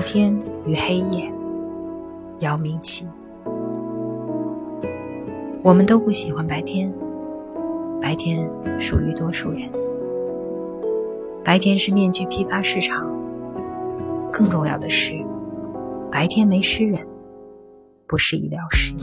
白天与黑夜，姚明启。我们都不喜欢白天，白天属于多数人。白天是面具批发市场，更重要的是，白天没诗人，不是医疗师。